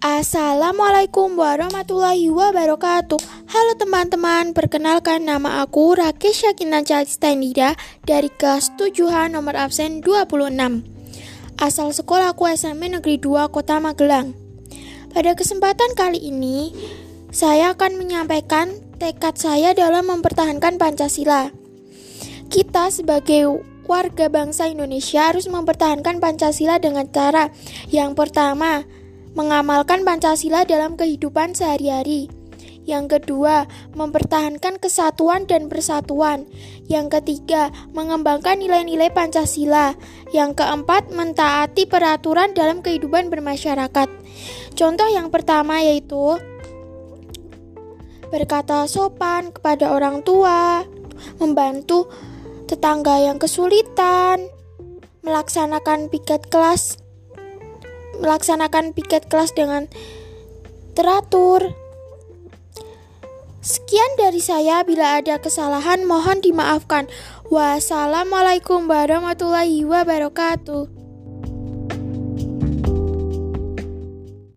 Assalamualaikum warahmatullahi wabarakatuh. Halo teman-teman, perkenalkan nama aku Rakesh Yakinan Calistanida dari kelas 7H nomor absen 26 Asal sekolah aku SMP Negeri 2 Kota Magelang. Pada kesempatan kali ini, saya akan menyampaikan tekad saya dalam mempertahankan Pancasila. Kita sebagai warga bangsa Indonesia harus mempertahankan Pancasila dengan cara yang pertama, mengamalkan Pancasila dalam kehidupan sehari-hari. Yang kedua, mempertahankan kesatuan dan persatuan. Yang ketiga, mengembangkan nilai-nilai Pancasila. Yang keempat, mentaati peraturan dalam kehidupan bermasyarakat. Contoh yang pertama yaitu berkata sopan kepada orang tua, membantu tetangga yang kesulitan, melaksanakan piket kelas melaksanakan piket kelas dengan teratur. Sekian dari saya, bila ada kesalahan mohon dimaafkan. Wassalamualaikum warahmatullahi wabarakatuh.